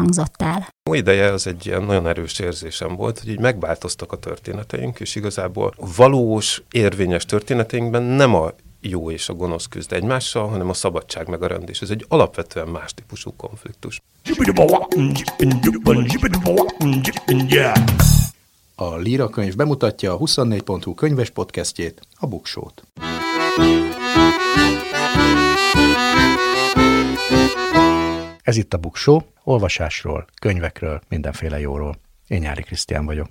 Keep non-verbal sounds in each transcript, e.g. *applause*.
hangzott el. Ó ideje az egy ilyen nagyon erős érzésem volt, hogy így megváltoztak a történeteink, és igazából valós, érvényes történeteinkben nem a jó és a gonosz küzd egymással, hanem a szabadság meg a rend, és ez egy alapvetően más típusú konfliktus. A Líra könyv bemutatja a 24.hu könyves podcastjét, a Buksót. Ez itt a Buksó, olvasásról, könyvekről, mindenféle jóról. Én Nyári Krisztián vagyok.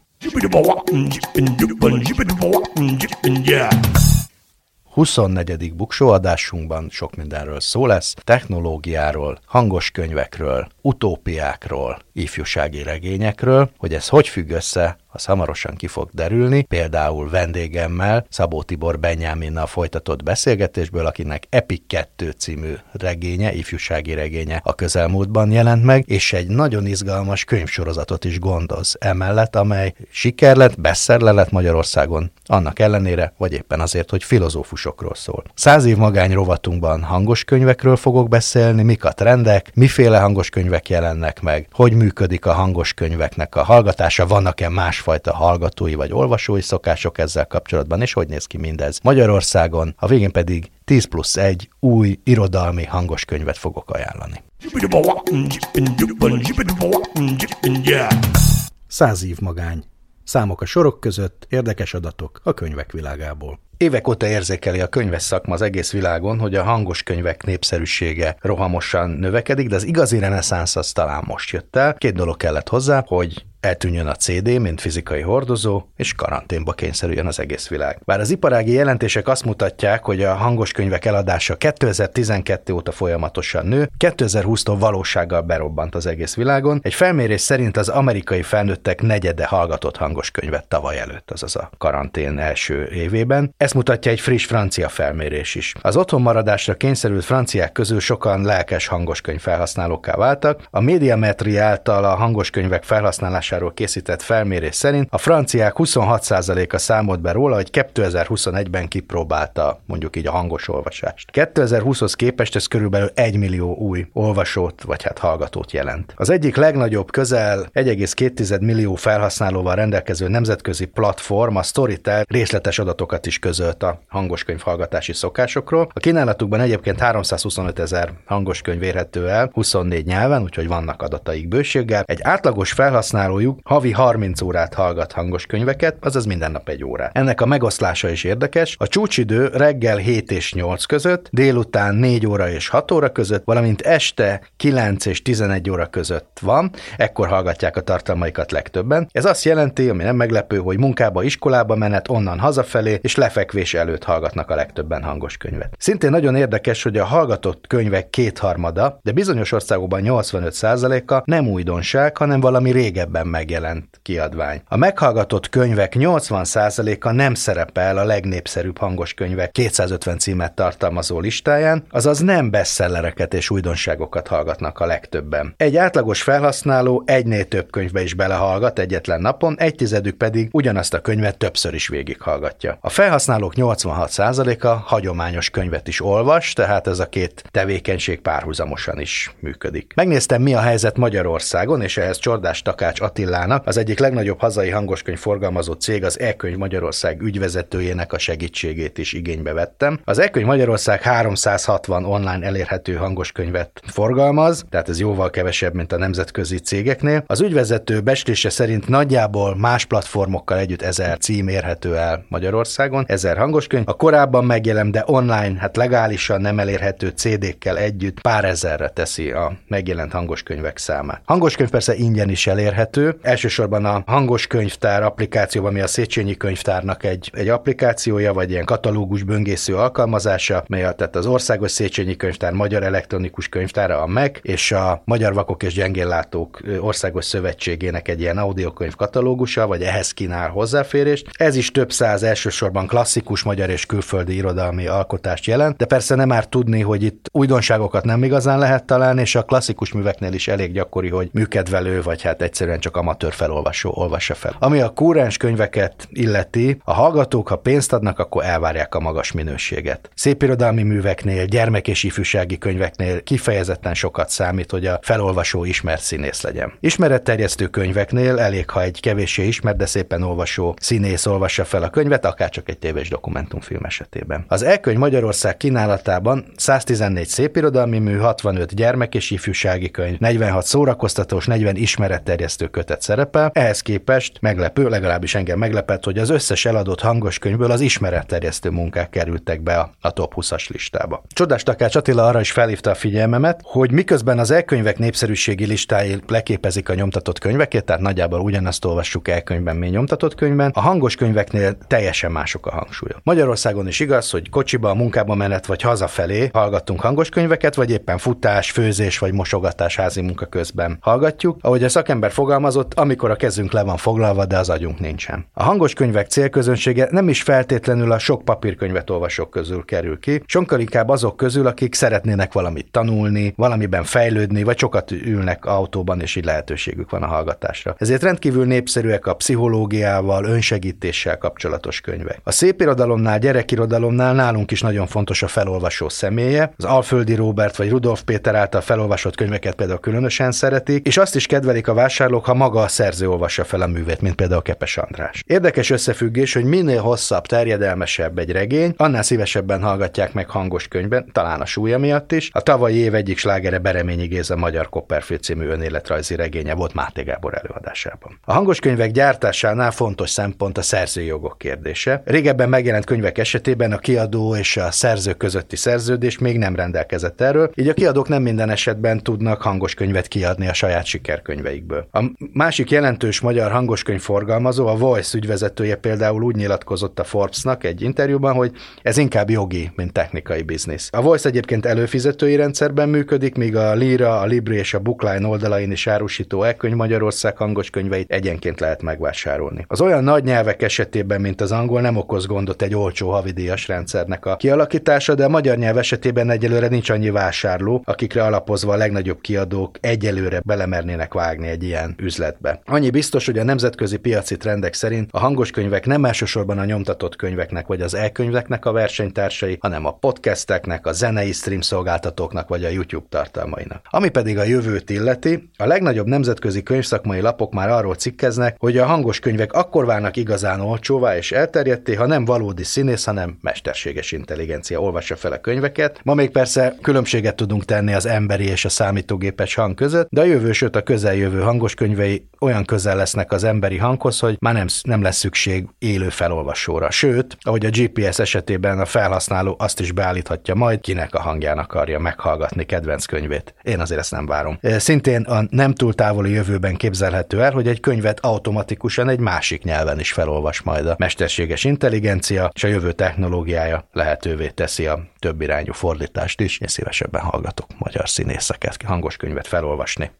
24. buksó adásunkban sok mindenről szó lesz, technológiáról, hangos könyvekről, utópiákról, ifjúsági regényekről, hogy ez hogy függ össze az hamarosan ki fog derülni, például vendégemmel, Szabó Tibor Benyáminnal folytatott beszélgetésből, akinek Epic 2 című regénye, ifjúsági regénye a közelmúltban jelent meg, és egy nagyon izgalmas könyvsorozatot is gondoz emellett, amely siker lett, bestseller lett Magyarországon, annak ellenére, vagy éppen azért, hogy filozófusokról szól. Száz év magány rovatunkban hangos könyvekről fogok beszélni, mik a trendek, miféle hangos könyvek jelennek meg, hogy működik a hangos könyveknek a hallgatása, vannak-e más másfajta hallgatói vagy olvasói szokások ezzel kapcsolatban, és hogy néz ki mindez Magyarországon, a végén pedig 10 plusz 1 új irodalmi hangos könyvet fogok ajánlani. Száz év magány. Számok a sorok között, érdekes adatok a könyvek világából. Évek óta érzékeli a könyves szakma az egész világon, hogy a hangos könyvek népszerűsége rohamosan növekedik, de az igazi reneszánsz az talán most jött el. Két dolog kellett hozzá, hogy eltűnjön a CD, mint fizikai hordozó, és karanténba kényszerüljön az egész világ. Bár az iparági jelentések azt mutatják, hogy a hangos könyvek eladása 2012 óta folyamatosan nő, 2020-tól valósággal berobbant az egész világon. Egy felmérés szerint az amerikai felnőttek negyede hallgatott hangos könyvet tavaly előtt, azaz a karantén első évében. Ezt mutatja egy friss francia felmérés is. Az otthonmaradásra kényszerült franciák közül sokan lelkes hangos könyv felhasználókká váltak. A Médiametri által a hangos könyvek felhasználása hatásáról készített felmérés szerint a franciák 26%-a számolt be róla, hogy 2021-ben kipróbálta mondjuk így a hangos olvasást. 2020-hoz képest ez körülbelül 1 millió új olvasót vagy hát hallgatót jelent. Az egyik legnagyobb közel 1,2 millió felhasználóval rendelkező nemzetközi platform, a Storytel részletes adatokat is közölt a hangoskönyv hallgatási szokásokról. A kínálatukban egyébként 325 ezer hangoskönyv érhető el 24 nyelven, úgyhogy vannak adataik bőséggel. Egy átlagos felhasználó hallgatójuk havi 30 órát hallgat hangos könyveket, azaz minden nap egy órát. Ennek a megoszlása is érdekes. A csúcsidő reggel 7 és 8 között, délután 4 óra és 6 óra között, valamint este 9 és 11 óra között van, ekkor hallgatják a tartalmaikat legtöbben. Ez azt jelenti, ami nem meglepő, hogy munkába, iskolába menet, onnan hazafelé, és lefekvés előtt hallgatnak a legtöbben hangos könyvet. Szintén nagyon érdekes, hogy a hallgatott könyvek kétharmada, de bizonyos országokban 85%-a nem újdonság, hanem valami régebben megjelent kiadvány. A meghallgatott könyvek 80%-a nem szerepel a legnépszerűbb hangos könyvek 250 címet tartalmazó listáján, azaz nem bestsellereket és újdonságokat hallgatnak a legtöbben. Egy átlagos felhasználó egynél több könyvbe is belehallgat egyetlen napon, egy tizedük pedig ugyanazt a könyvet többször is végighallgatja. A felhasználók 86%-a hagyományos könyvet is olvas, tehát ez a két tevékenység párhuzamosan is működik. Megnéztem, mi a helyzet Magyarországon, és ehhez Csordás Takács Attila Attilának, az egyik legnagyobb hazai hangoskönyv forgalmazó cég, az E-könyv Magyarország ügyvezetőjének a segítségét is igénybe vettem. Az E-könyv Magyarország 360 online elérhető hangoskönyvet forgalmaz, tehát ez jóval kevesebb, mint a nemzetközi cégeknél. Az ügyvezető bestése szerint nagyjából más platformokkal együtt ezer cím érhető el Magyarországon, ezer hangoskönyv. A korábban megjelent, de online, hát legálisan nem elérhető CD-kkel együtt pár ezerre teszi a megjelent hangoskönyvek számát. Hangoskönyv persze ingyen is elérhető, Elsősorban a hangos könyvtár applikáció, ami a Széchenyi könyvtárnak egy, egy applikációja, vagy ilyen katalógus böngésző alkalmazása, mely a, tehát az Országos Széchenyi Könyvtár Magyar Elektronikus Könyvtára, a MEC, és a Magyar Vakok és Gyengéllátók Országos Szövetségének egy ilyen audiokönyv katalógusa, vagy ehhez kínál hozzáférést. Ez is több száz elsősorban klasszikus magyar és külföldi irodalmi alkotást jelent, de persze nem már tudni, hogy itt újdonságokat nem igazán lehet találni, és a klasszikus műveknél is elég gyakori, hogy műkedvelő, vagy hát egyszerűen csak amatőr felolvasó olvassa fel. Ami a kúrens könyveket illeti, a hallgatók, ha pénzt adnak, akkor elvárják a magas minőséget. Szépirodalmi műveknél, gyermek és ifjúsági könyveknél kifejezetten sokat számít, hogy a felolvasó ismert színész legyen. Ismeretterjesztő könyveknél elég, ha egy kevéssé ismert, de szépen olvasó színész olvassa fel a könyvet, akár csak egy tévés dokumentumfilm esetében. Az elkönyv Magyarország kínálatában 114 szépirodalmi mű, 65 gyermek és ifjúsági könyv, 46 szórakoztatós, 40 ismeretterjesztő kötet szerepel. Ehhez képest meglepő, legalábbis engem meglepett, hogy az összes eladott hangos könyvből az ismeretterjesztő munkák kerültek be a, a top 20-as listába. Csodás Takács Attila arra is felhívta a figyelmemet, hogy miközben az elkönyvek népszerűségi listái leképezik a nyomtatott könyveket, tehát nagyjából ugyanazt olvassuk elkönyvben, mi nyomtatott könyvben, a hangos könyveknél teljesen mások a hangsúlyok. Magyarországon is igaz, hogy kocsiba, a munkába menet vagy hazafelé hallgattunk hangos könyveket, vagy éppen futás, főzés vagy mosogatás házi munka közben hallgatjuk. Ahogy a szakember fogalmazott, amikor a kezünk le van foglalva, de az agyunk nincsen. A hangos könyvek célközönsége nem is feltétlenül a sok papírkönyvet olvasók közül kerül ki, sokkal inkább azok közül, akik szeretnének valamit tanulni, valamiben fejlődni, vagy sokat ülnek autóban, és így lehetőségük van a hallgatásra. Ezért rendkívül népszerűek a pszichológiával, önsegítéssel kapcsolatos könyvek. A szépirodalomnál, gyerekirodalomnál nálunk is nagyon fontos a felolvasó személye. Az Alföldi Robert vagy Rudolf Péter által felolvasott könyveket például különösen szeretik, és azt is kedvelik a vásárlók, ha maga a szerző olvassa fel a művét, mint például Kepes András. Érdekes összefüggés, hogy minél hosszabb, terjedelmesebb egy regény, annál szívesebben hallgatják meg hangos könyvben, talán a súlya miatt is. A tavalyi év egyik slágere Bereményi Géza Magyar Copperfield című önéletrajzi regénye volt Máté Gábor előadásában. A hangos könyvek gyártásánál fontos szempont a szerzőjogok kérdése. Régebben megjelent könyvek esetében a kiadó és a szerző közötti szerződés még nem rendelkezett erről, így a kiadók nem minden esetben tudnak hangos könyvet kiadni a saját sikerkönyveikből. A másik jelentős magyar hangoskönyv forgalmazó, a Voice ügyvezetője például úgy nyilatkozott a Forbesnak egy interjúban, hogy ez inkább jogi, mint technikai biznisz. A Voice egyébként előfizetői rendszerben működik, míg a Lira, a Libri és a Bookline oldalain is árusító e-könyv Magyarország hangos könyveit egyenként lehet megvásárolni. Az olyan nagy nyelvek esetében, mint az angol, nem okoz gondot egy olcsó havidíjas rendszernek a kialakítása, de a magyar nyelv esetében egyelőre nincs annyi vásárló, akikre alapozva a legnagyobb kiadók egyelőre belemernének vágni egy ilyen üzletbe. Annyi biztos, hogy a nemzetközi piaci trendek szerint a hangos könyvek nem elsősorban a nyomtatott könyveknek vagy az e-könyveknek a versenytársai, hanem a podcasteknek, a zenei stream szolgáltatóknak vagy a YouTube tartalmainak. Ami pedig a jövőt illeti, a legnagyobb nemzetközi könyvszakmai lapok már arról cikkeznek, hogy a hangos könyvek akkor válnak igazán olcsóvá és elterjedté, ha nem valódi színész, hanem mesterséges intelligencia olvassa fel a könyveket. Ma még persze különbséget tudunk tenni az emberi és a számítógépes hang között, de a jövő, sőt a közeljövő hangos könyvei olyan közel lesznek az emberi hanghoz, hogy már nem, nem lesz szükség élő felolvasóra. Sőt, ahogy a GPS esetében a felhasználó azt is beállíthatja majd, kinek a hangján akarja meghallgatni kedvenc könyvét. Én azért ezt nem várom. Szintén a nem túl távoli jövőben képzelhető el, hogy egy könyvet automatikusan egy másik nyelven is felolvas majd a mesterséges intelligencia, és a jövő technológiája lehetővé teszi a több irányú fordítást is. Én szívesebben hallgatok magyar színészeket, hangos könyvet felolvasni.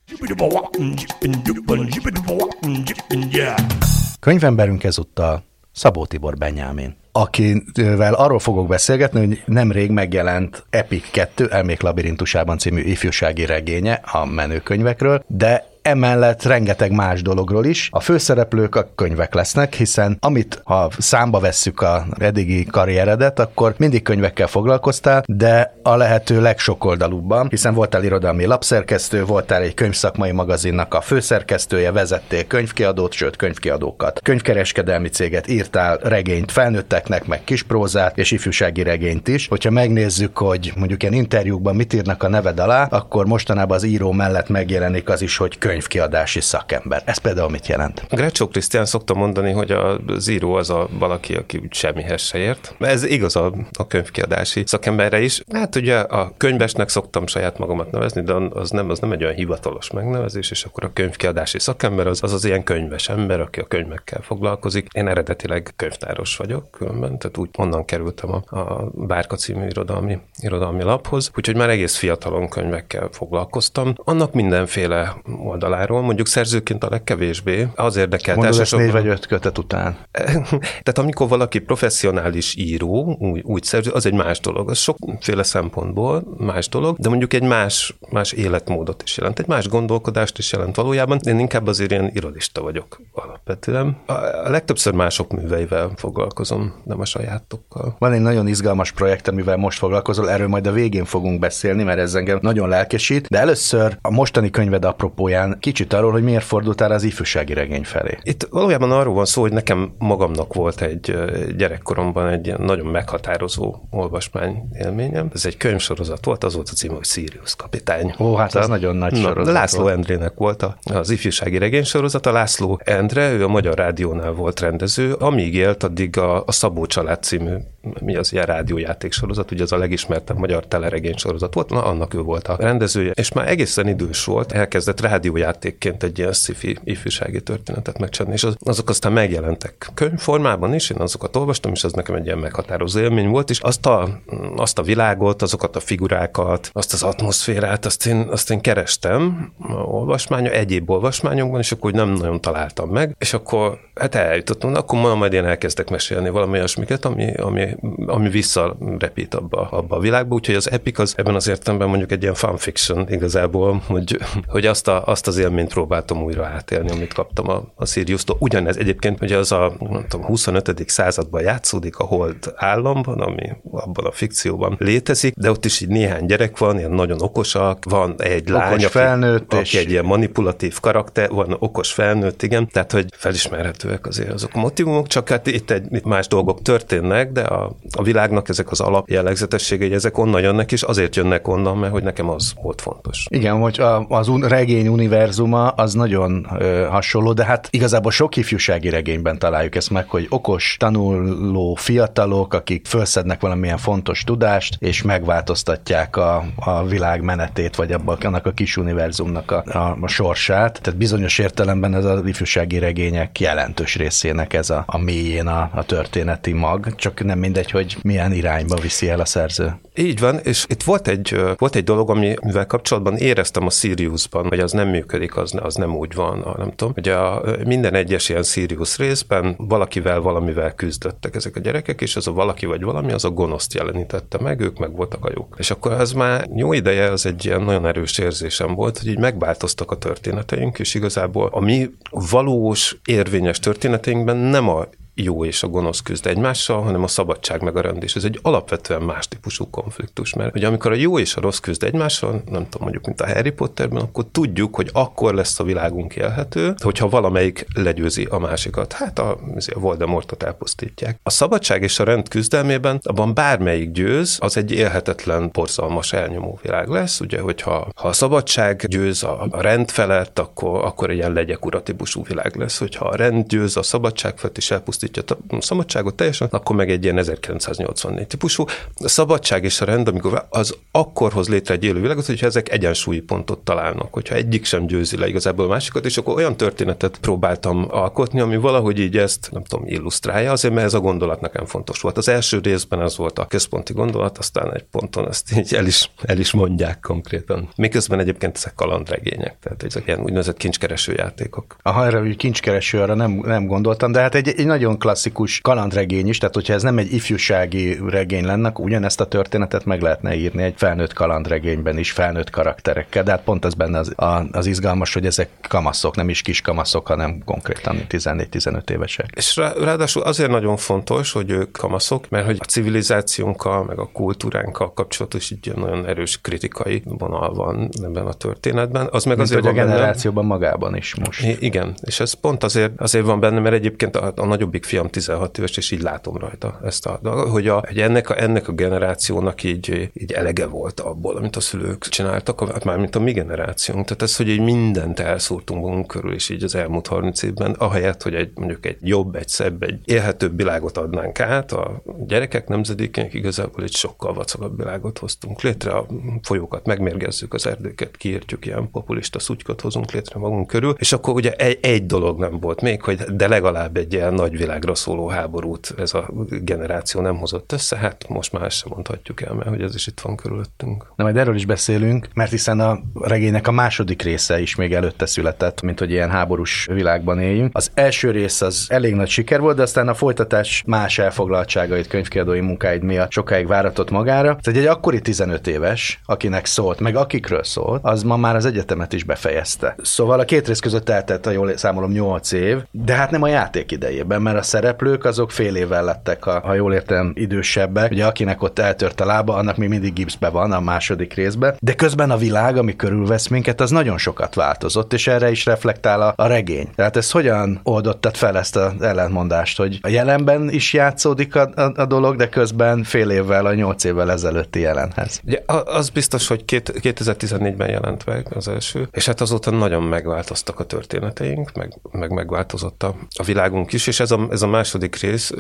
Könyvemberünk ezúttal Szabó Tibor Benyámén akivel arról fogok beszélgetni, hogy nemrég megjelent Epic 2 Elmék labirintusában című ifjúsági regénye a menőkönyvekről, de emellett rengeteg más dologról is. A főszereplők a könyvek lesznek, hiszen amit, ha számba vesszük a eddigi karrieredet, akkor mindig könyvekkel foglalkoztál, de a lehető legsokoldalúbban, hiszen voltál irodalmi lapszerkesztő, voltál egy könyvszakmai magazinnak a főszerkesztője, vezettél könyvkiadót, sőt könyvkiadókat. Könyvkereskedelmi céget írtál, regényt felnőtteknek, meg kisprózát, és ifjúsági regényt is. Hogyha megnézzük, hogy mondjuk ilyen interjúkban mit írnak a neved alá, akkor mostanában az író mellett megjelenik az is, hogy könyv könyvkiadási szakember. Ez például mit jelent? Greccio Krisztián szokta mondani, hogy az író az a valaki, aki semmihez se ért. Ez igaz a, a könyvkiadási szakemberre is. Hát ugye a könyvesnek szoktam saját magamat nevezni, de az nem, az nem egy olyan hivatalos megnevezés, és akkor a könyvkiadási szakember az az, az ilyen könyves ember, aki a könyvekkel foglalkozik. Én eredetileg könyvtáros vagyok különben, tehát úgy onnan kerültem a, a Bárka című irodalmi, irodalmi laphoz, úgyhogy már egész fiatalon könyvekkel foglalkoztam. Annak mindenféle oldaláról, mondjuk szerzőként a legkevésbé, az érdekelt Mondod négy vagy öt kötet után. *laughs* Tehát amikor valaki professzionális író, úgy, úgy szerző, az egy más dolog, az sokféle szempontból más dolog, de mondjuk egy más, más életmódot is jelent, egy más gondolkodást is jelent valójában. Én inkább azért ilyen irodista vagyok alapvetően. A legtöbbször mások műveivel foglalkozom, nem a sajátokkal. Van egy nagyon izgalmas projekt, amivel most foglalkozol, erről majd a végén fogunk beszélni, mert ez engem nagyon lelkesít, de először a mostani könyved apropóján kicsit arról, hogy miért fordultál az ifjúsági regény felé. Itt valójában arról van szó, hogy nekem magamnak volt egy gyerekkoromban egy nagyon meghatározó olvasmány élményem. Ez egy könyvsorozat volt, az volt a cím, hogy Sirius kapitány. Ó, hát ez nagyon nagy na, sorozat. László volt. Endrének volt az ifjúsági regénysorozat. A László Endre, ő a Magyar Rádiónál volt rendező, amíg élt, addig a, a Szabó család című mi az ilyen rádiójáték sorozat, ugye az a legismertebb magyar teleregény sorozat volt, na annak ő volt a rendezője, és már egészen idős volt, elkezdett rádiójátékként egy ilyen sci ifjúsági történetet megcsinálni, és az, azok aztán megjelentek könyvformában is, én azokat olvastam, és az nekem egy ilyen meghatározó élmény volt, és azt a, azt a világot, azokat a figurákat, azt az atmoszférát, azt én, azt én kerestem olvasmánya, egyéb olvasmányokban, és akkor nem nagyon találtam meg, és akkor hát eljutottam, akkor ma majd én elkezdek mesélni valami olyasmiket, ami, ami, ami visszarepít abba, abba a világba, úgyhogy az Epic az ebben az értelemben mondjuk egy ilyen fanfiction igazából, hogy, hogy azt, a, azt az élményt próbáltam újra átélni, amit kaptam a, a Sirius-tól. Ugyanez egyébként, hogy az a nem tudom, 25. században játszódik a Hold államban, ami abban a fikcióban létezik, de ott is így néhány gyerek van, ilyen nagyon okosak, van egy okos lány, aki, felnőtt, aki és... egy ilyen manipulatív karakter, van okos felnőtt, igen, tehát hogy felismerhetőek azért azok a motivumok, csak hát itt egy itt más dolgok történnek, de a, a világnak ezek az alap jellegzetességei, ezek onnan jönnek, és azért jönnek onnan, mert hogy nekem az volt fontos. Igen, hogy az un, regény univerzuma az nagyon ö, hasonló, de hát igazából sok ifjúsági regényben találjuk ezt meg, hogy okos, tanuló fiatalok, akik felszednek valamilyen fontos tudást, és megváltoztatják a, a világ menetét, vagy abban annak a kis univerzumnak a, a, a sorsát. Tehát bizonyos értelemben ez az ifjúsági regények jelentős részének ez a, a mélyén a, a történeti mag, csak nem mindegy, hogy milyen irányba viszi el a szerző. Így van, és itt volt egy, volt egy dolog, amivel kapcsolatban éreztem a Siriusban, hogy az nem működik, az, az nem úgy van, nem tudom. Ugye a, minden egyes ilyen Sirius részben valakivel, valamivel küzdöttek ezek a gyerekek, és az a valaki vagy valami, az a gonoszt jelenítette meg, ők meg voltak a jók. És akkor ez már jó ideje, az egy ilyen nagyon erős érzésem volt, hogy így megváltoztak a történeteink, és igazából a mi valós, érvényes történeteinkben nem a jó és a gonosz küzd egymással, hanem a szabadság meg a rend. És ez egy alapvetően más típusú konfliktus, mert ugye amikor a jó és a rossz küzd egymással, nem tudom, mondjuk, mint a Harry Potterben, akkor tudjuk, hogy akkor lesz a világunk élhető, hogyha valamelyik legyőzi a másikat. Hát a, a Voldemortot elpusztítják. A szabadság és a rend küzdelmében abban bármelyik győz, az egy élhetetlen, borzalmas, elnyomó világ lesz. Ugye, hogyha ha a szabadság győz a, a rend felett, akkor, akkor ilyen legyek ura típusú világ lesz. Hogyha a rend győz a szabadság felett és elpusztítja elpusztítja a szabadságot teljesen, akkor meg egy ilyen 1984 típusú. A szabadság és a rend, amikor az akkor hoz létre egy élő világot, hogyha ezek egyensúlyi pontot találnak, hogyha egyik sem győzi le igazából a másikat, és akkor olyan történetet próbáltam alkotni, ami valahogy így ezt, nem tudom, illusztrálja, azért mert ez a gondolat nekem fontos volt. Az első részben ez volt a központi gondolat, aztán egy ponton ezt így el is, el is mondják konkrétan. Miközben egyébként ezek kalandregények, tehát ezek ilyen úgynevezett kincskereső játékok. Aha, erre, hogy kincskereső, arra nem, nem gondoltam, de hát egy, egy nagyon klasszikus kalandregény is, tehát hogyha ez nem egy ifjúsági regény lenne, akkor ugyanezt a történetet meg lehetne írni egy felnőtt kalandregényben is, felnőtt karakterekkel, de hát pont az benne az, az izgalmas, hogy ezek kamaszok, nem is kis kamaszok, hanem konkrétan 14-15 évesek. És rá, ráadásul azért nagyon fontos, hogy ők kamaszok, mert hogy a civilizációnkkal, meg a kultúránkkal kapcsolatos így nagyon erős kritikai vonal van ebben a történetben. Az meg Mint azért hogy a generációban benne, magában is most. Igen, és ez pont azért, azért van benne, mert egyébként a, a nagyobbik második fiam 16 éves, és így látom rajta ezt a, hogy, a, hogy ennek, a, ennek a generációnak így, így elege volt abból, amit a szülők csináltak, hát már mint a mi generációnk. Tehát ez, hogy így mindent elszúrtunk magunk körül, és így az elmúlt 30 évben, ahelyett, hogy egy, mondjuk egy jobb, egy szebb, egy élhetőbb világot adnánk át, a gyerekek nemzedékének igazából egy sokkal vacagabb világot hoztunk létre, a folyókat megmérgezzük, az erdőket kiírtjuk, ilyen populista szutykot hozunk létre magunk körül, és akkor ugye egy, egy dolog nem volt még, hogy de legalább egy ilyen nagy világra szóló háborút ez a generáció nem hozott össze, hát most már sem mondhatjuk el, mert hogy ez is itt van körülöttünk. Na majd erről is beszélünk, mert hiszen a regénynek a második része is még előtte született, mint hogy ilyen háborús világban éljünk. Az első rész az elég nagy siker volt, de aztán a folytatás más elfoglaltságait, könyvkiadói munkáid miatt sokáig váratott magára. Tehát egy akkori 15 éves, akinek szólt, meg akikről szólt, az ma már az egyetemet is befejezte. Szóval a két rész között eltett, a jól számolom, 8 év, de hát nem a játék idejében, mert a szereplők azok fél évvel lettek, a, ha jól értem, idősebbek. Ugye akinek ott eltört a lába, annak még mindig gipszbe van a második részben. De közben a világ, ami körülvesz minket, az nagyon sokat változott, és erre is reflektál a, a regény. Tehát ez hogyan oldottad fel ezt az ellentmondást, hogy a jelenben is játszódik a, a, a dolog, de közben fél évvel, a nyolc évvel ezelőtti jelenhez? Ugye, az biztos, hogy két, 2014-ben jelent meg az első, és hát azóta nagyon megváltoztak a történeteink, meg, meg megváltozott a, a világunk is, és ez a, ez a második rész,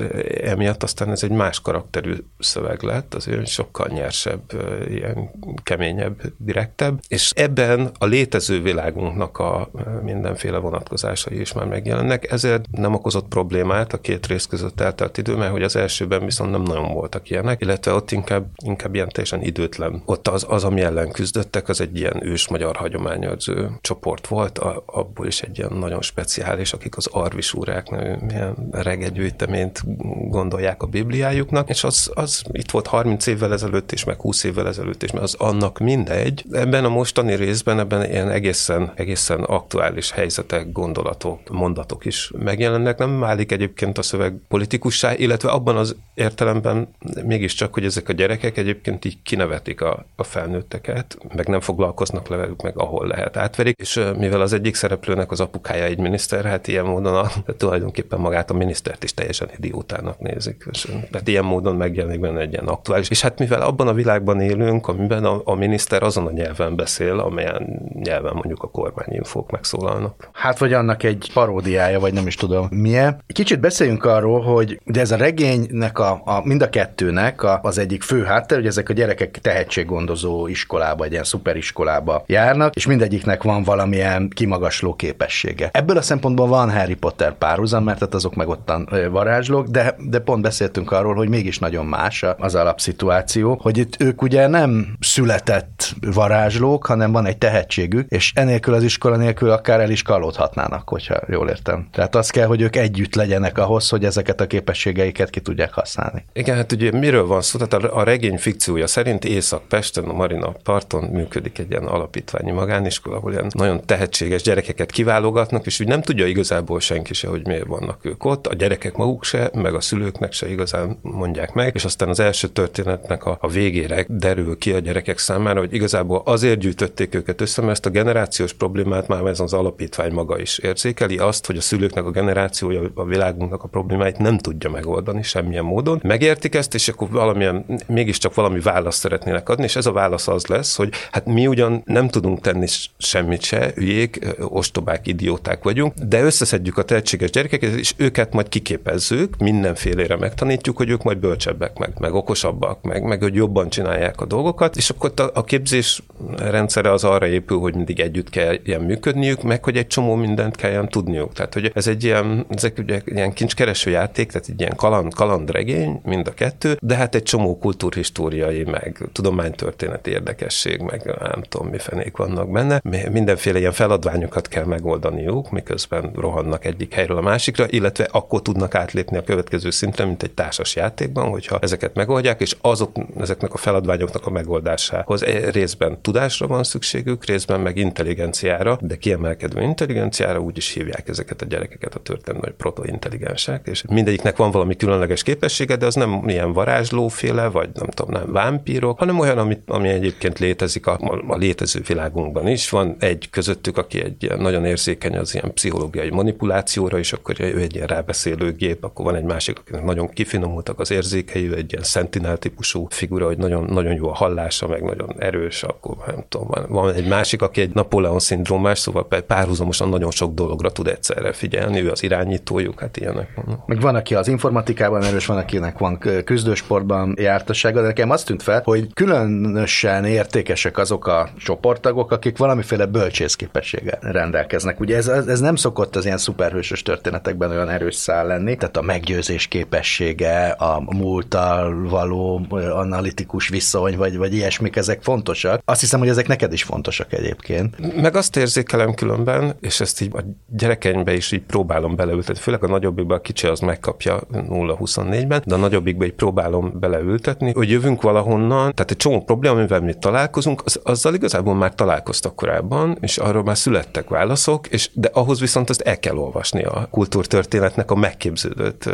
emiatt aztán ez egy más karakterű szöveg lett, az olyan sokkal nyersebb, ilyen keményebb, direktebb, és ebben a létező világunknak a mindenféle vonatkozásai is már megjelennek, ezért nem okozott problémát a két rész között eltelt idő, mert hogy az elsőben viszont nem nagyon voltak ilyenek, illetve ott inkább, inkább ilyen teljesen időtlen. Ott az, az, ami ellen küzdöttek, az egy ilyen ős magyar hagyományőrző csoport volt, a, abból is egy ilyen nagyon speciális, akik az arvisúrák nevű milyen regegyűjteményt gondolják a Bibliájuknak, és az, az itt volt 30 évvel ezelőtt is, meg 20 évvel ezelőtt is, mert az annak mindegy. Ebben a mostani részben, ebben ilyen egészen, egészen aktuális helyzetek, gondolatok, mondatok is megjelennek. Nem válik egyébként a szöveg politikussá, illetve abban az értelemben mégiscsak, hogy ezek a gyerekek egyébként így kinevetik a, a felnőtteket, meg nem foglalkoznak velük, meg ahol lehet átverik, és mivel az egyik szereplőnek az apukája egy miniszter, hát ilyen módon a, tulajdonképpen magát a minisztert is teljesen idiótának nézik. És, tehát ilyen módon megjelenik benne egy ilyen aktuális. És hát mivel abban a világban élünk, amiben a, a miniszter azon a nyelven beszél, amelyen nyelven mondjuk a kormányinfók megszólalnak. Hát vagy annak egy paródiája, vagy nem is tudom milyen. Kicsit beszéljünk arról, hogy de ez a regénynek a, a mind a kettőnek a, az egyik fő háttér, hogy ezek a gyerekek tehetséggondozó iskolába, egy ilyen szuperiskolába járnak, és mindegyiknek van valamilyen kimagasló képessége. Ebből a szempontból van Harry Potter párhuzam, mert hát azok meg ottan varázslók, de, de pont beszéltünk arról, hogy mégis nagyon más az alapszituáció, hogy itt ők ugye nem született varázslók, hanem van egy tehetségük, és enélkül az iskola nélkül akár el is kalódhatnának, hogyha jól értem. Tehát az kell, hogy ők együtt legyenek ahhoz, hogy ezeket a képességeiket ki tudják használni. Igen, hát ugye miről van szó? Tehát a regény fikciója szerint Észak-Pesten, a Marina parton működik egy ilyen alapítványi magániskola, ahol ilyen nagyon tehetséges gyerekeket kiválogatnak, és úgy nem tudja igazából senki se, hogy miért vannak ők ott. A gyerekek maguk se, meg a szülőknek se igazán mondják meg, és aztán az első történetnek a, a végére derül ki a gyerekek számára, hogy igazából azért gyűjtötték őket össze, mert ezt a generációs problémát már ez az alapítvány maga is érzékeli, azt, hogy a szülőknek a generációja a világunknak a problémáit nem tudja megoldani semmilyen módon. Megértik ezt, és akkor valamilyen, mégiscsak valami választ szeretnének adni, és ez a válasz az lesz, hogy hát mi ugyan nem tudunk tenni semmit se, hülyék, ostobák, idióták vagyunk, de összeszedjük a tehetséges gyerekeket, és őket majd kiképezzük, mindenfélére megtanítjuk, hogy ők majd bölcsebbek, meg, meg okosabbak, meg, meg hogy jobban csinálják a dolgokat, és akkor a, a képzés rendszere az arra épül, hogy mindig együtt kell ilyen működniük, meg hogy egy csomó mindent kelljen tudniuk. Tehát, hogy ez egy ilyen, ezek ugye ilyen kincskereső játék, tehát egy ilyen kaland, kalandregény, mind a kettő, de hát egy csomó kultúrhistóriai, meg tudománytörténeti érdekesség, meg nem tudom, mi fenék vannak benne. Mindenféle ilyen feladványokat kell megoldaniuk, miközben rohannak egyik helyről a másikra, illetve akkor tudnak átlépni a következő szintre, mint egy társas játékban, hogyha ezeket megoldják, és azok, ezeknek a feladványoknak a megoldásához részben tudásra van szükségük, részben meg intelligenciára, de kiemelkedő intelligenciára úgy is hívják ezeket a gyerekeket a történet, hogy protointelligensek, és mindegyiknek van valami különleges képessége, de az nem ilyen varázslóféle, vagy nem tudom, nem vámpírok, hanem olyan, ami, ami egyébként létezik a, a létező világunkban is. Van egy közöttük, aki egy nagyon érzékeny az ilyen pszichológiai manipulációra, és akkor ő egy ilyen átbeszélőgép, akkor van egy másik, akinek nagyon kifinomultak az érzékei, egy ilyen sentinel típusú figura, hogy nagyon, nagyon jó a hallása, meg nagyon erős, akkor nem tudom, van, van egy másik, aki egy Napóleon szindrómás, szóval párhuzamosan nagyon sok dologra tud egyszerre figyelni, ő az irányítójuk, hát ilyenek vannak. Meg van, aki az informatikában erős, van, akinek van küzdősportban jártassága, de nekem azt tűnt fel, hogy különösen értékesek azok a csoporttagok, akik valamiféle bölcsészképességgel rendelkeznek. Ugye ez, ez nem szokott az ilyen szuperhősös történetekben olyan erős szál lenni, tehát a meggyőzés képessége, a múlttal való analitikus viszony, vagy, vagy ilyesmik, ezek fontosak. Azt hiszem, hogy ezek neked is fontosak egyébként. Meg azt érzékelem különben, és ezt így a gyerekeimbe is így próbálom beleültetni, főleg a nagyobbikban a kicsi az megkapja 0-24-ben, de a nagyobbikba így próbálom beleültetni, hogy jövünk valahonnan, tehát egy csomó probléma, amivel mi találkozunk, az, azzal igazából már találkoztak korábban, és arról már születtek válaszok, és de ahhoz viszont azt el kell olvasni a kultúrtörténetnek a megképződött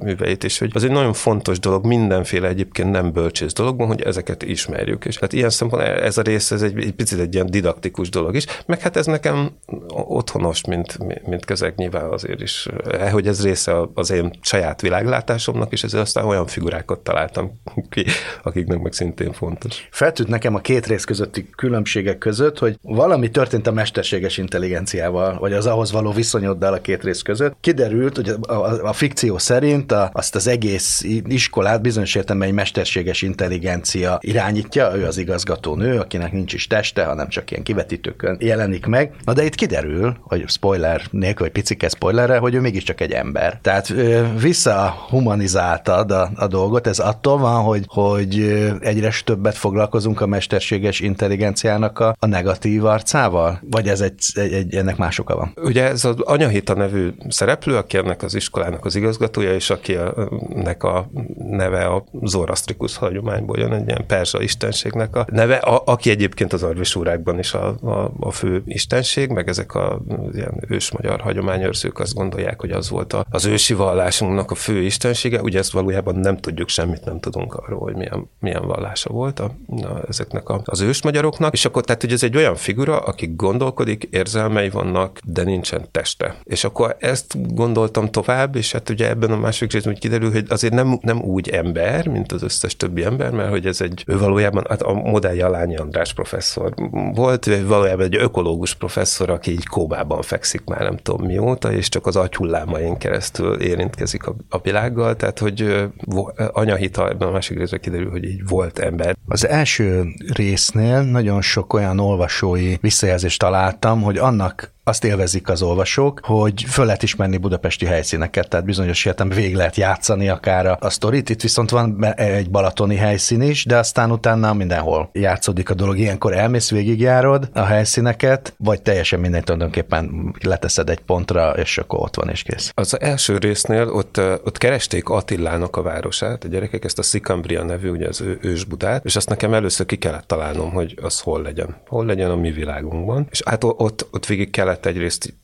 műveit, és hogy az egy nagyon fontos dolog mindenféle egyébként nem bölcsész dologban, hogy ezeket ismerjük. És hát ilyen szempontból ez a rész, ez egy, egy picit egy ilyen didaktikus dolog is, meg hát ez nekem otthonos, mint, mint kezek nyilván azért is, eh, hogy ez része az én saját világlátásomnak, és ezért aztán olyan figurákat találtam ki, akiknek meg szintén fontos. Feltűnt nekem a két rész közötti különbségek között, hogy valami történt a mesterséges intelligenciával, vagy az ahhoz való viszonyoddal a két rész között. Kiderült, hogy a, a fikció szerint a, azt az egész iskolát bizonyos értelemben egy mesterséges intelligencia irányítja, ő az igazgató nő, akinek nincs is teste, hanem csak ilyen kivetítőkön jelenik meg. Na de itt kiderül, hogy spoiler nélkül, vagy picike spoilerre, hogy ő mégiscsak egy ember. Tehát visszahumanizáltad a, a dolgot, ez attól van, hogy, hogy egyre többet foglalkozunk a mesterséges intelligenciának a, a negatív arcával? Vagy ez egy, egy, egy, ennek más oka van? Ugye ez az Anyahita nevű szereplő, aki ennek az iskolának az igazgatója, és aki nek a neve a Zoroastrikus hagyományból jön, egy ilyen perzsa istenségnek a neve, a, aki egyébként az arvisúrákban is a, a, a fő istenség, meg ezek a ilyen ős magyar hagyományőrzők azt gondolják, hogy az volt a, az ősi vallásunknak a fő istensége, ugye ezt valójában nem tudjuk semmit, nem tudunk arról, hogy milyen, milyen vallása volt a, a, ezeknek a, az ős magyaroknak, és akkor tehát, hogy ez egy olyan figura, aki gondolkodik, érzelmei vannak, de nincsen teste. És akkor ezt gondoltam tovább, és hát ugye ebben a másik részben úgy kiderül, hogy azért nem, nem úgy ember, mint az összes többi ember, mert hogy ez egy, ő valójában hát a modellje Lányi András professzor volt, ő valójában egy ökológus professzor, aki így kóbában fekszik már nem tudom mióta, és csak az agyhullámain keresztül érintkezik a, a világgal, tehát hogy anyahita ebben a másik részben kiderül, hogy így volt ember. Az első résznél nagyon sok olyan olvasói visszajelzést találtam, hogy annak azt élvezik az olvasók, hogy föl lehet ismerni budapesti helyszíneket, tehát bizonyos értelemben végig lehet játszani akár a, sztorit. Itt viszont van egy balatoni helyszín is, de aztán utána mindenhol játszódik a dolog. Ilyenkor elmész, végigjárod a helyszíneket, vagy teljesen mindegy tulajdonképpen leteszed egy pontra, és akkor ott van és kész. Az első résznél ott, ott keresték Attilának a városát, a gyerekek ezt a Szikambria nevű, ugye az ő, ősbudát, és azt nekem először ki kellett találnom, hogy az hol legyen. Hol legyen a mi világunkban. És hát ott, ott végig kellett kellett egyrészt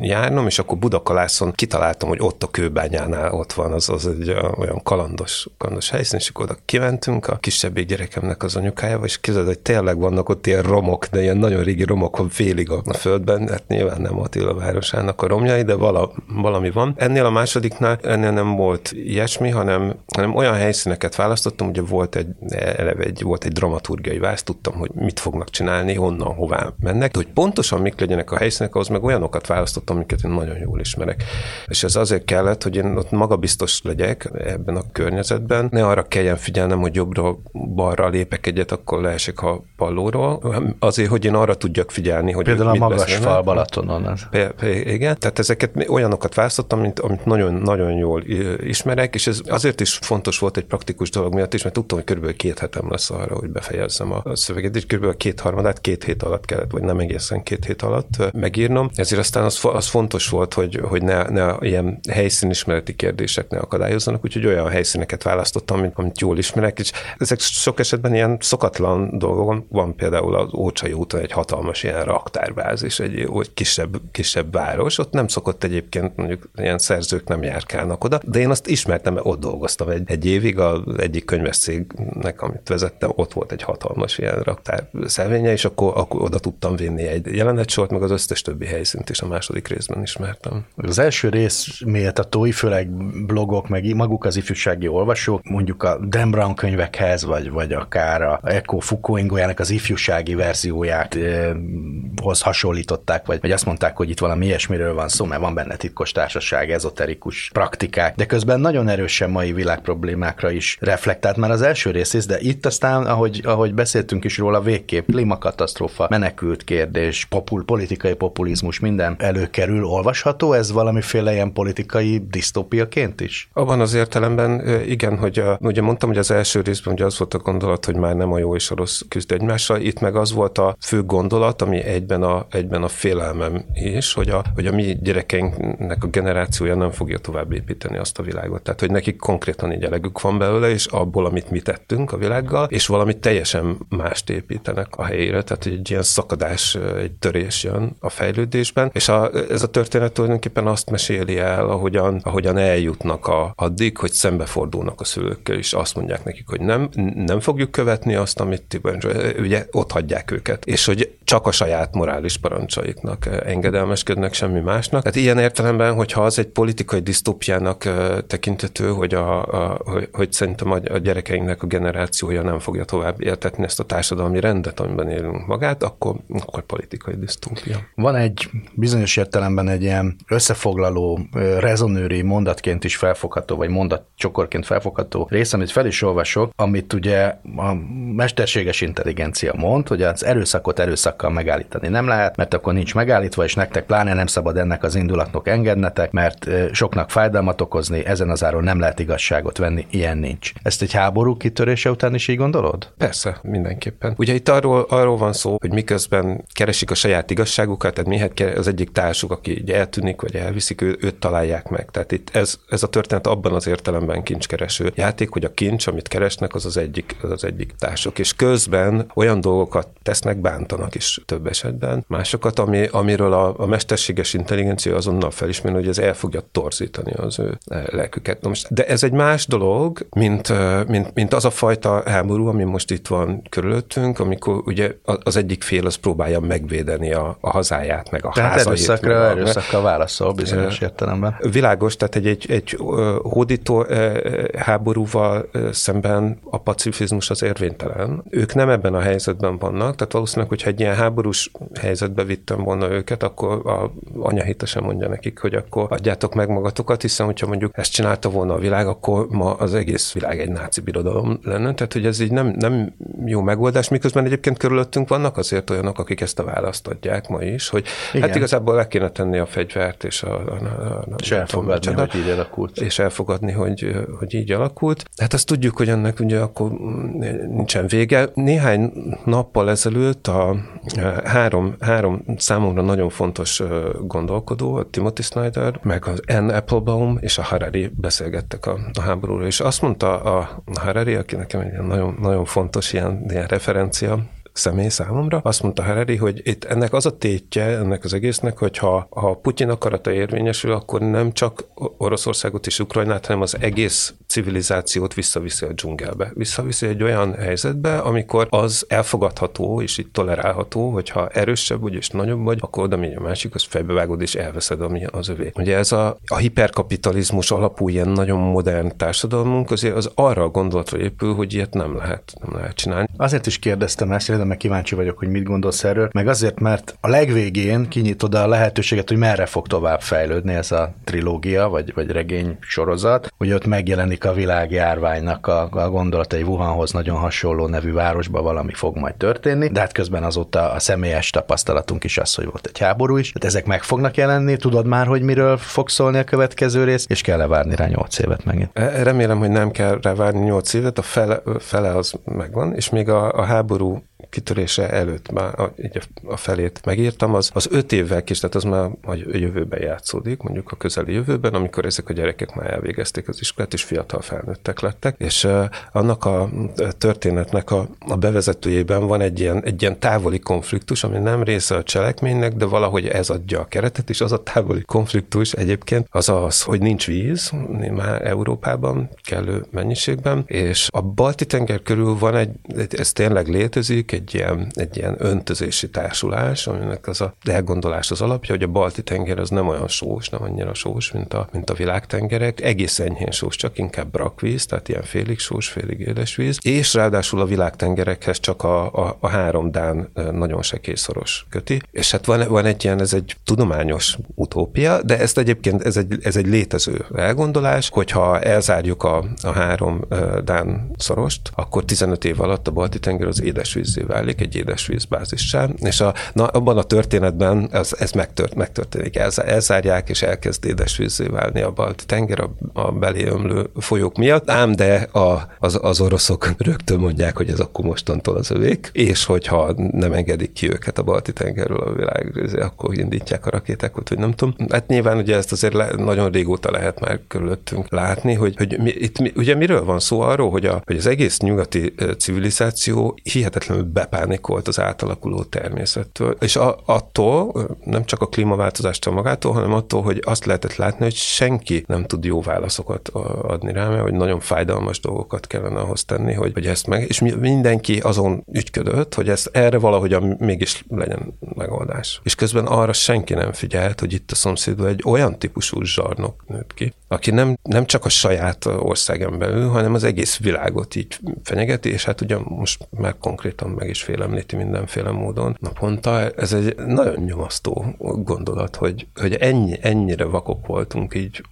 járnom, és akkor Budakalászon kitaláltam, hogy ott a kőbányánál ott van, az, az egy olyan kalandos, kalandos helyszín, és akkor oda kimentünk a kisebbik gyerekemnek az anyukájával, és képzeld, hogy tényleg vannak ott ilyen romok, de ilyen nagyon régi romok, hogy félig a, a földben, hát nyilván nem Attila városának a romjai, de vala, valami van. Ennél a másodiknál ennél nem volt ilyesmi, hanem, hanem olyan helyszíneket választottam, ugye volt egy, eleve egy, volt egy dramaturgiai vász, tudtam, hogy mit fognak csinálni, honnan, hová mennek, de hogy pontosan mik legyenek a helyszínek, helyszínek, ahhoz meg olyanokat választottam, amiket én nagyon jól ismerek. És ez azért kellett, hogy én ott magabiztos legyek ebben a környezetben, ne arra kelljen figyelnem, hogy jobbra-balra lépek egyet, akkor leesek a pallóról, azért, hogy én arra tudjak figyelni, hogy Például a magas beszélnek. fal Balatonon. Igen, tehát ezeket olyanokat választottam, mint, amit nagyon, nagyon jól ismerek, és ez azért is fontos volt egy praktikus dolog miatt is, mert tudtam, hogy körülbelül két hetem lesz arra, hogy befejezzem a szöveget, és körülbelül két harmadát két hét alatt kellett, vagy nem egészen két hét alatt meg megírnom, ezért aztán az, az fontos volt, hogy, hogy ne, ne ilyen helyszínismereti kérdések ne akadályozzanak, úgyhogy olyan helyszíneket választottam, amit, amit jól ismerek, és ezek sok esetben ilyen szokatlan dolgok. Van például az Ócsai úton egy hatalmas ilyen raktárbázis, egy, kisebb, kisebb város, ott nem szokott egyébként mondjuk ilyen szerzők nem járkálnak oda, de én azt ismertem, mert ott dolgoztam egy, egy évig, az egyik könyves cégnek, amit vezettem, ott volt egy hatalmas ilyen raktár szelvénye, és akkor, akkor oda tudtam vinni egy jelenetsort, meg az összes összes többi helyszínt is a második részben ismertem. Az első rész méltatói, főleg blogok, meg maguk az ifjúsági olvasók, mondjuk a Dan Brown könyvekhez, vagy, vagy akár a Echo Foucault az ifjúsági verzióját eh, hoz hasonlították, vagy, vagy azt mondták, hogy itt valami ilyesmiről van szó, mert van benne titkos társaság, ezoterikus praktikák, de közben nagyon erősen mai világ problémákra is reflektált már az első rész, de itt aztán, ahogy, ahogy beszéltünk is róla, végképp klímakatasztrófa, menekült kérdés, popul, politikai populizmus, minden előkerül, olvasható ez valamiféle ilyen politikai disztópiaként is? Abban az értelemben igen, hogy a, ugye mondtam, hogy az első részben ugye az volt a gondolat, hogy már nem a jó és a rossz küzd egymással, itt meg az volt a fő gondolat, ami egyben a, egyben a félelmem is, hogy a, hogy a mi gyerekeinknek a generációja nem fogja tovább építeni azt a világot. Tehát, hogy nekik konkrétan így elegük van belőle, és abból, amit mi tettünk a világgal, és valamit teljesen mást építenek a helyére. Tehát, hogy egy ilyen szakadás, egy törés jön a fejlődésben, és a, ez a történet tulajdonképpen azt meséli el, ahogyan, ahogyan eljutnak a, addig, hogy szembefordulnak a szülőkkel, és azt mondják nekik, hogy nem, nem fogjuk követni azt, amit ti ugye ott hagyják őket, és hogy csak a saját morális parancsaiknak engedelmeskednek, semmi másnak. Tehát ilyen értelemben, hogyha az egy politikai disztópiának tekintető, hogy, a, a, hogy, hogy szerintem a, a gyerekeinknek a generációja nem fogja tovább éltetni ezt a társadalmi rendet, amiben élünk magát, akkor, akkor politikai disztópia. Van egy bizonyos értelemben egy ilyen összefoglaló, rezonőri mondatként is felfogható, vagy mondatcsokorként felfogható rész, amit fel is olvasok, amit ugye a mesterséges intelligencia mond, hogy az erőszakot erőszakkal megállítani nem lehet, mert akkor nincs megállítva, és nektek pláne nem szabad ennek az indulatnak engednetek, mert soknak fájdalmat okozni, ezen az áron nem lehet igazságot venni, ilyen nincs. Ezt egy háború kitörése után is így gondolod? Persze, mindenképpen. Ugye itt arról, arról van szó, hogy miközben keresik a saját igazságukat, tehát mihet az egyik társuk, aki ugye eltűnik, vagy elviszik, ő, őt találják meg. Tehát itt ez, ez a történet abban az értelemben kincskereső játék, hogy a kincs, amit keresnek, az az egyik, az, az egyik társuk. És közben olyan dolgokat tesznek, bántanak is több esetben, másokat, ami, amiről a, a mesterséges intelligencia azonnal felismeri, hogy ez el fogja torzítani az ő lelküket. Na most, de ez egy más dolog, mint, mint, mint az a fajta háború, ami most itt van körülöttünk, amikor ugye az egyik fél az próbálja megvédeni a, a hazáját, meg a tehát házait. Erőszakra, meg, erőszakkal válaszol bizonyos értelemben. Világos, tehát egy, egy, egy hódító háborúval szemben a pacifizmus az érvénytelen. Ők nem ebben a helyzetben vannak, tehát valószínűleg, hogyha egy ilyen háborús helyzetbe vittem volna őket, akkor a anya hitesen mondja nekik, hogy akkor adjátok meg magatokat, hiszen hogyha mondjuk ezt csinálta volna a világ, akkor ma az egész világ egy náci birodalom lenne. Tehát, hogy ez így nem, nem jó megoldás, miközben egyébként körülöttünk vannak azért olyanok, akik ezt a választ adják ma is, hogy hát Igen. hát igazából le kéne tenni a fegyvert, és, a, a, a, a, és elfogadni, hogy így alakult. És elfogadni, hogy, hogy így alakult. Hát azt tudjuk, hogy ennek ugye akkor nincsen vége. Néhány nappal ezelőtt a három, három számomra nagyon fontos gondolkodó, a Timothy Snyder, meg az Anne Applebaum és a Harari beszélgettek a, a háborúról, és azt mondta a Harari, aki nekem egy nagyon, nagyon fontos ilyen, ilyen referencia, személy számomra. Azt mondta Harari, hogy itt ennek az a tétje, ennek az egésznek, hogy ha, ha Putyin akarata érvényesül, akkor nem csak Oroszországot és Ukrajnát, hanem az egész civilizációt visszaviszi a dzsungelbe. Visszaviszi egy olyan helyzetbe, amikor az elfogadható és itt tolerálható, hogyha erősebb vagy és nagyobb vagy, akkor oda megy a másik, az fejbevágod és elveszed, ami az övé. Ugye ez a, a hiperkapitalizmus alapú ilyen nagyon modern társadalmunk azért az arra a gondolatra épül, hogy ilyet nem lehet, nem lehet csinálni. Azért is kérdeztem ezt, kérdezem, meg kíváncsi vagyok, hogy mit gondolsz erről, meg azért, mert a legvégén kinyitod a lehetőséget, hogy merre fog tovább fejlődni ez a trilógia, vagy, vagy regény sorozat, hogy ott megjelenik a világjárványnak a, a gondolatai Wuhanhoz nagyon hasonló nevű városba valami fog majd történni, de hát közben azóta a személyes tapasztalatunk is az, hogy volt egy háború is. Tehát ezek meg fognak jelenni, tudod már, hogy miről fog szólni a következő rész, és kell-e várni rá nyolc évet megint? E, remélem, hogy nem kell rá várni nyolc évet, a fele, fele az megvan, és még a, a háború kitörése előtt már a, felét megírtam, az, az öt évvel kis, tehát az már a jövőben játszódik, mondjuk a közeli jövőben, amikor ezek a gyerekek már elvégezték az iskolát, és fiatal felnőttek lettek, és annak a történetnek a, a bevezetőjében van egy ilyen, egy ilyen távoli konfliktus, ami nem része a cselekménynek, de valahogy ez adja a keretet, és az a távoli konfliktus egyébként az az, hogy nincs víz már Európában kellő mennyiségben, és a Balti tenger körül van egy, ez tényleg létezik, egy ilyen, egy ilyen öntözési társulás, aminek az a elgondolás az alapja, hogy a balti tenger az nem olyan sós, nem annyira sós, mint a, mint a világtengerek, egész enyhén sós, csak inkább brakvíz, tehát ilyen félig sós, félig édesvíz, és ráadásul a világtengerekhez csak a, a, a három Dán nagyon sekészoros köti, és hát van, van egy ilyen, ez egy tudományos utópia, de ezt egyébként ez egy, ez egy létező elgondolás, hogyha elzárjuk a, a három Dán szorost, akkor 15 év alatt a balti tenger az édesvízzé válik, egy édesvíz bázissá, és a, na, abban a történetben ez, ez megtört, megtörténik. El, elzárják, és elkezd édesvízzé válni a balti tenger a, a belé folyók miatt, ám de a, az, az oroszok rögtön mondják, hogy ez akkor mostantól az övék, és hogyha nem engedik ki őket a balti tengerről a világ, akkor indítják a rakétákat, hogy nem tudom. Hát nyilván ugye ezt azért le, nagyon régóta lehet már körülöttünk látni, hogy, hogy mi, itt mi, ugye miről van szó arról, hogy, a, hogy az egész nyugati civilizáció hihetetlenül bepánikolt az átalakuló természettől, és a, attól, nem csak a klímaváltozástól magától, hanem attól, hogy azt lehetett látni, hogy senki nem tud jó válaszokat adni rá, mert hogy nagyon fájdalmas dolgokat kellene ahhoz tenni, hogy, hogy ezt meg, és mindenki azon ügyködött, hogy ezt erre valahogy mégis legyen megoldás. És közben arra senki nem figyelt, hogy itt a szomszédban egy olyan típusú zsarnok nőtt ki, aki nem, nem csak a saját országen belül, hanem az egész világot így fenyegeti, és hát ugye most már konkrétan meg is félemlíti mindenféle módon naponta. Ez egy nagyon nyomasztó gondolat, hogy, hogy ennyi, ennyire vakok voltunk így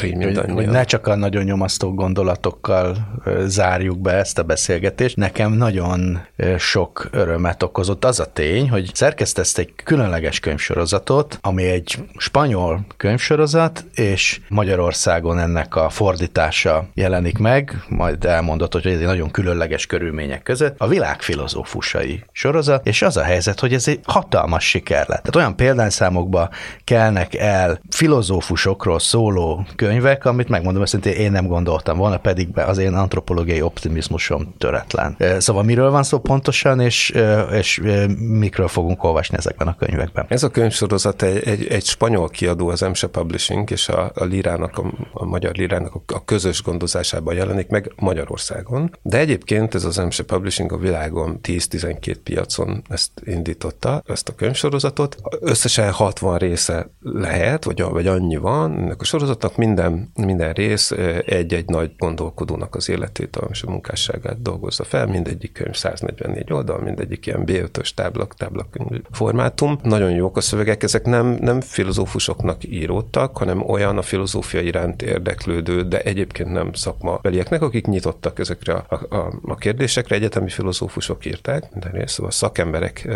hogy, hogy ne csak a nagyon nyomasztó gondolatokkal zárjuk be ezt a beszélgetést. Nekem nagyon sok örömet okozott az a tény, hogy szerkesztesz egy különleges könyvsorozatot, ami egy spanyol könyvsorozat, és Magyarországon ennek a fordítása jelenik meg, majd elmondott, hogy ez egy nagyon különleges körülmények között, a világ filozófusai sorozat, és az a helyzet, hogy ez egy hatalmas siker lett. Tehát olyan példányszámokba kelnek el filozófusokról szóló könyvek, amit megmondom őszintén, én nem gondoltam volna, pedig az én antropológiai optimizmusom töretlen. Szóval miről van szó pontosan, és, és mikről fogunk olvasni ezekben a könyvekben? Ez a könyvsorozat egy, egy, egy spanyol kiadó, az MSE Publishing, és a, a Lirának, a, a magyar Lirának a, a közös gondozásában jelenik meg Magyarországon. De egyébként ez az MSE Publishing a világon 10-12 piacon ezt indította, ezt a könyvsorozatot. Összesen 60 része lehet, vagy, vagy annyi van ennek a sorozatnak, minden, minden rész egy-egy nagy gondolkodónak az életét és a munkásságát dolgozza fel, mindegyik könyv 144 oldal, mindegyik ilyen B5-ös táblak, táblakönyv formátum. Nagyon jók a szövegek, ezek nem, nem filozófusoknak íródtak, hanem olyan a filozófia iránt érdeklődő, de egyébként nem szakmabelieknek, akik nyitottak ezekre a, a, a kérdésekre, egyetemi filozófusok írták, de szóval szakemberek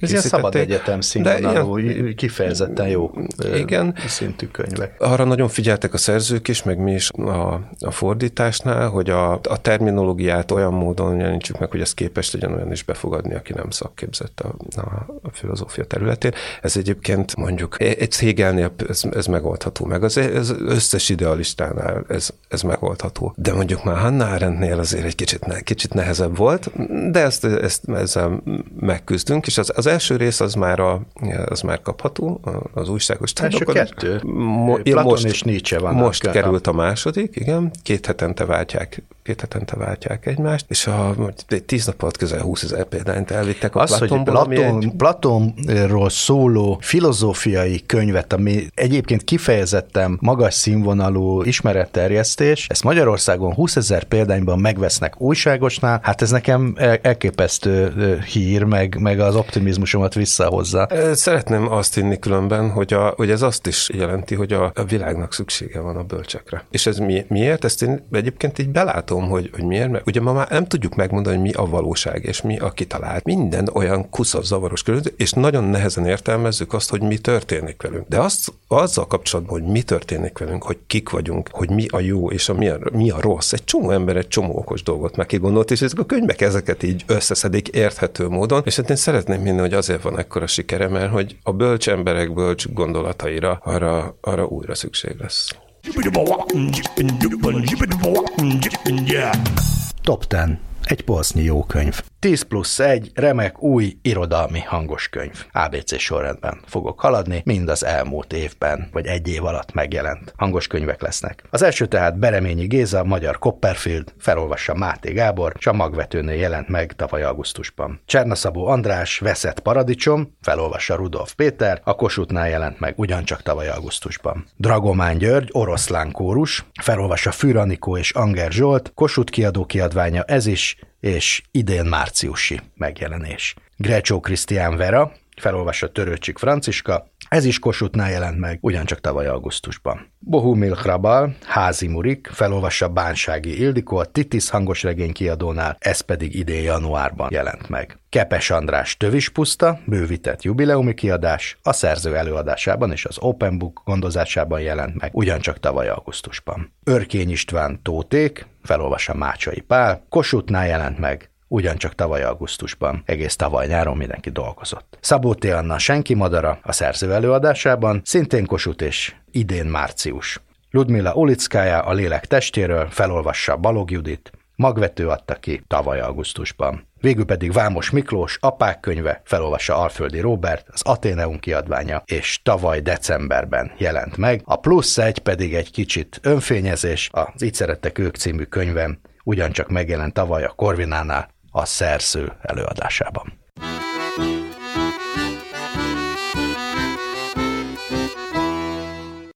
Ez ilyen szabad egyetem színvonalú, kifejezetten jó igen, szintű könyvek. Arra nagyon figyelt figyeltek a szerzők is, meg mi is a, a fordításnál, hogy a, a terminológiát olyan módon jelenítsük meg, hogy ez képes legyen olyan is befogadni, aki nem szakképzett a, a, filozófia területén. Ez egyébként mondjuk egy Hegelnél ez, ez megoldható, meg az, ez összes idealistánál ez, ez megoldható. De mondjuk már Hannah Arendtnél azért egy kicsit, ne, kicsit nehezebb volt, de ezt, ezt ezzel megküzdünk, és az, az első rész az már, a, az már kapható az újságos Első kettő. Mo- Platon most, és Nietzsche Nietzsche van. Most került a második, igen, két hetente váltják két hetente váltják egymást, és a, egy tíz nap alatt közel 20 ezer példányt elvittek a Az, hogy Platon, egy... Platonról szóló filozófiai könyvet, ami egyébként kifejezetten magas színvonalú ismeretterjesztés, ezt Magyarországon 20 ezer példányban megvesznek újságosnál, hát ez nekem elképesztő hír, meg, meg az optimizmusomat visszahozza. Szeretném azt hinni különben, hogy, a, hogy ez azt is jelenti, hogy a, a világnak szüksége van a bölcsekre. És ez mi, miért? Ezt én egyébként így belátom tudom, hogy, hogy miért, mert ugye ma már nem tudjuk megmondani, hogy mi a valóság, és mi a kitalált. Minden olyan kuszos, zavaros körülmények, és nagyon nehezen értelmezzük azt, hogy mi történik velünk. De azt, azzal kapcsolatban, hogy mi történik velünk, hogy kik vagyunk, hogy mi a jó és a mi, a, mi a rossz, egy csomó ember egy csomó okos dolgot meg kigondolt, és ezek a könyvek ezeket így összeszedik érthető módon, és hát én szeretném hinni, hogy azért van ekkora sikere, mert hogy a bölcs emberek bölcs gondolataira arra, arra újra szükség lesz. Top 10. Egy polsznyi jó könyv. 10 plusz 1 remek új irodalmi hangos könyv. ABC sorrendben fogok haladni, mind az elmúlt évben, vagy egy év alatt megjelent hangos könyvek lesznek. Az első tehát Bereményi Géza, magyar Copperfield, felolvassa Máté Gábor, és a magvetőnél jelent meg tavaly augusztusban. Csernaszabó András, Veszett Paradicsom, felolvassa Rudolf Péter, a Kossuthnál jelent meg ugyancsak tavaly augusztusban. Dragomán György, oroszlán kórus, felolvassa Füranikó és Anger Zsolt, Kossuth kiadó kiadványa ez is, és idén márciusi megjelenés. Grecsó Krisztián Vera, felolvassa Törőcsik Franciska, ez is Kossuthnál jelent meg, ugyancsak tavaly augusztusban. Bohumil Hrabal, Házi Murik, felolvassa Bánsági Ildikó a Titis hangos regény kiadónál, ez pedig idén januárban jelent meg. Kepes András Tövispuszta, bővített jubileumi kiadás, a szerző előadásában és az Open Book gondozásában jelent meg, ugyancsak tavaly augusztusban. Örkény István Tóték, felolvassa Mácsai Pál, Kossuthnál jelent meg, ugyancsak tavaly augusztusban, egész tavaly nyáron mindenki dolgozott. Szabó T. Anna Senki Madara a szerző előadásában, szintén Kossuth és idén március. Ludmila Ulickája a lélek testéről felolvassa Balog Judit, magvető adta ki tavaly augusztusban. Végül pedig Vámos Miklós apák könyve felolvassa Alföldi Robert, az Ateneum kiadványa, és tavaly decemberben jelent meg. A plusz egy pedig egy kicsit önfényezés, az Így szerettek ők című könyvem ugyancsak megjelent tavaly a Korvinánál, a szerző előadásában.